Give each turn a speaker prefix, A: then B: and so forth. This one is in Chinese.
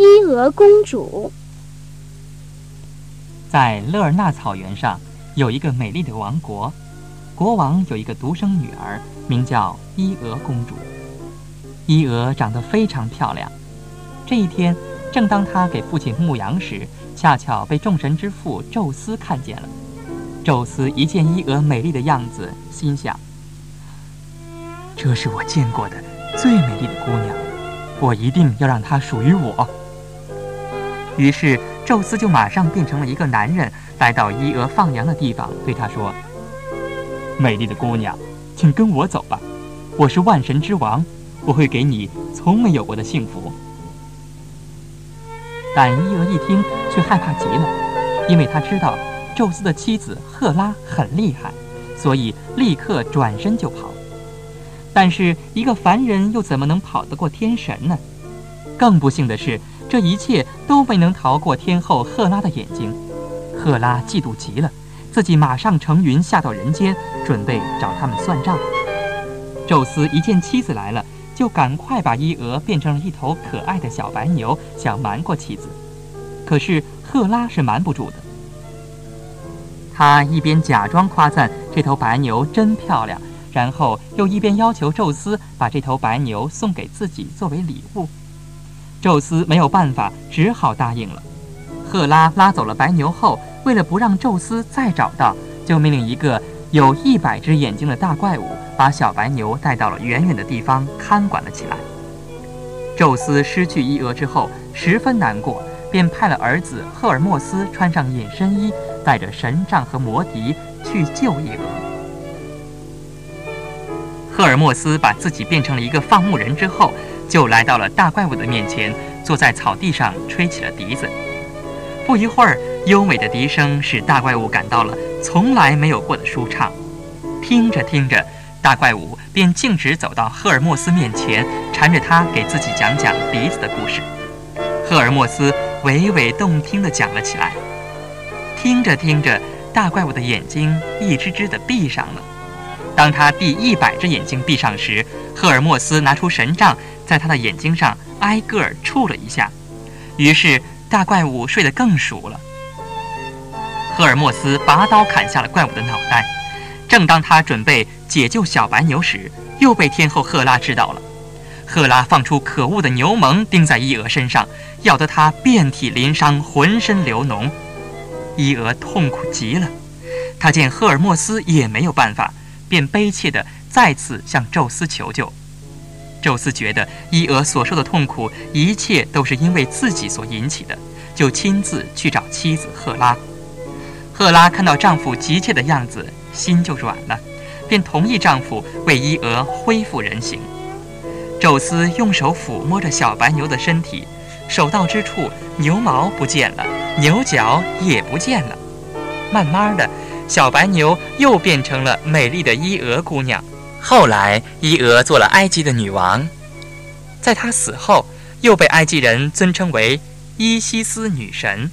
A: 伊俄公主。
B: 在勒尔纳草原上，有一个美丽的王国，国王有一个独生女儿，名叫伊俄公主。伊俄长得非常漂亮。这一天，正当她给父亲牧羊时，恰巧被众神之父宙斯看见了。宙斯一见伊俄美丽的样子，心想：这是我见过的最美丽的姑娘，我一定要让她属于我。于是，宙斯就马上变成了一个男人，来到伊俄放羊的地方，对她说：“美丽的姑娘，请跟我走吧，我是万神之王。”我会给你从没有过的幸福，但伊俄一听却害怕极了，因为他知道宙斯的妻子赫拉很厉害，所以立刻转身就跑。但是一个凡人又怎么能跑得过天神呢？更不幸的是，这一切都没能逃过天后赫拉的眼睛。赫拉嫉妒极了，自己马上乘云下到人间，准备找他们算账。宙斯一见妻子来了。就赶快把伊俄变成了一头可爱的小白牛，想瞒过妻子。可是赫拉是瞒不住的。他一边假装夸赞这头白牛真漂亮，然后又一边要求宙斯把这头白牛送给自己作为礼物。宙斯没有办法，只好答应了。赫拉拉走了白牛后，为了不让宙斯再找到，就命令一个。有一百只眼睛的大怪物把小白牛带到了远远的地方看管了起来。宙斯失去伊俄之后十分难过，便派了儿子赫尔墨斯穿上隐身衣，带着神杖和魔笛去救伊俄。赫尔墨斯把自己变成了一个放牧人之后，就来到了大怪物的面前，坐在草地上吹起了笛子。不一会儿，优美的笛声使大怪物感到了。从来没有过的舒畅，听着听着，大怪物便径直走到赫尔墨斯面前，缠着他给自己讲讲笛子的故事。赫尔墨斯娓娓动听地讲了起来。听着听着，大怪物的眼睛一只只地闭上了。当他第一百只眼睛闭上时，赫尔墨斯拿出神杖，在他的眼睛上挨个儿触了一下，于是大怪物睡得更熟了。赫尔墨斯拔刀砍下了怪物的脑袋，正当他准备解救小白牛时，又被天后赫拉知道了。赫拉放出可恶的牛虻，钉在伊俄身上，咬得他遍体鳞伤，浑身流脓。伊俄痛苦极了，他见赫尔墨斯也没有办法，便悲切地再次向宙斯求救。宙斯觉得伊俄所受的痛苦，一切都是因为自己所引起的，就亲自去找妻子赫拉。赫拉看到丈夫急切的样子，心就软了，便同意丈夫为伊俄恢复人形。宙斯用手抚摸着小白牛的身体，手到之处，牛毛不见了，牛角也不见了。慢慢的，小白牛又变成了美丽的伊俄姑娘。后来，伊俄做了埃及的女王，在她死后，又被埃及人尊称为伊西斯女神。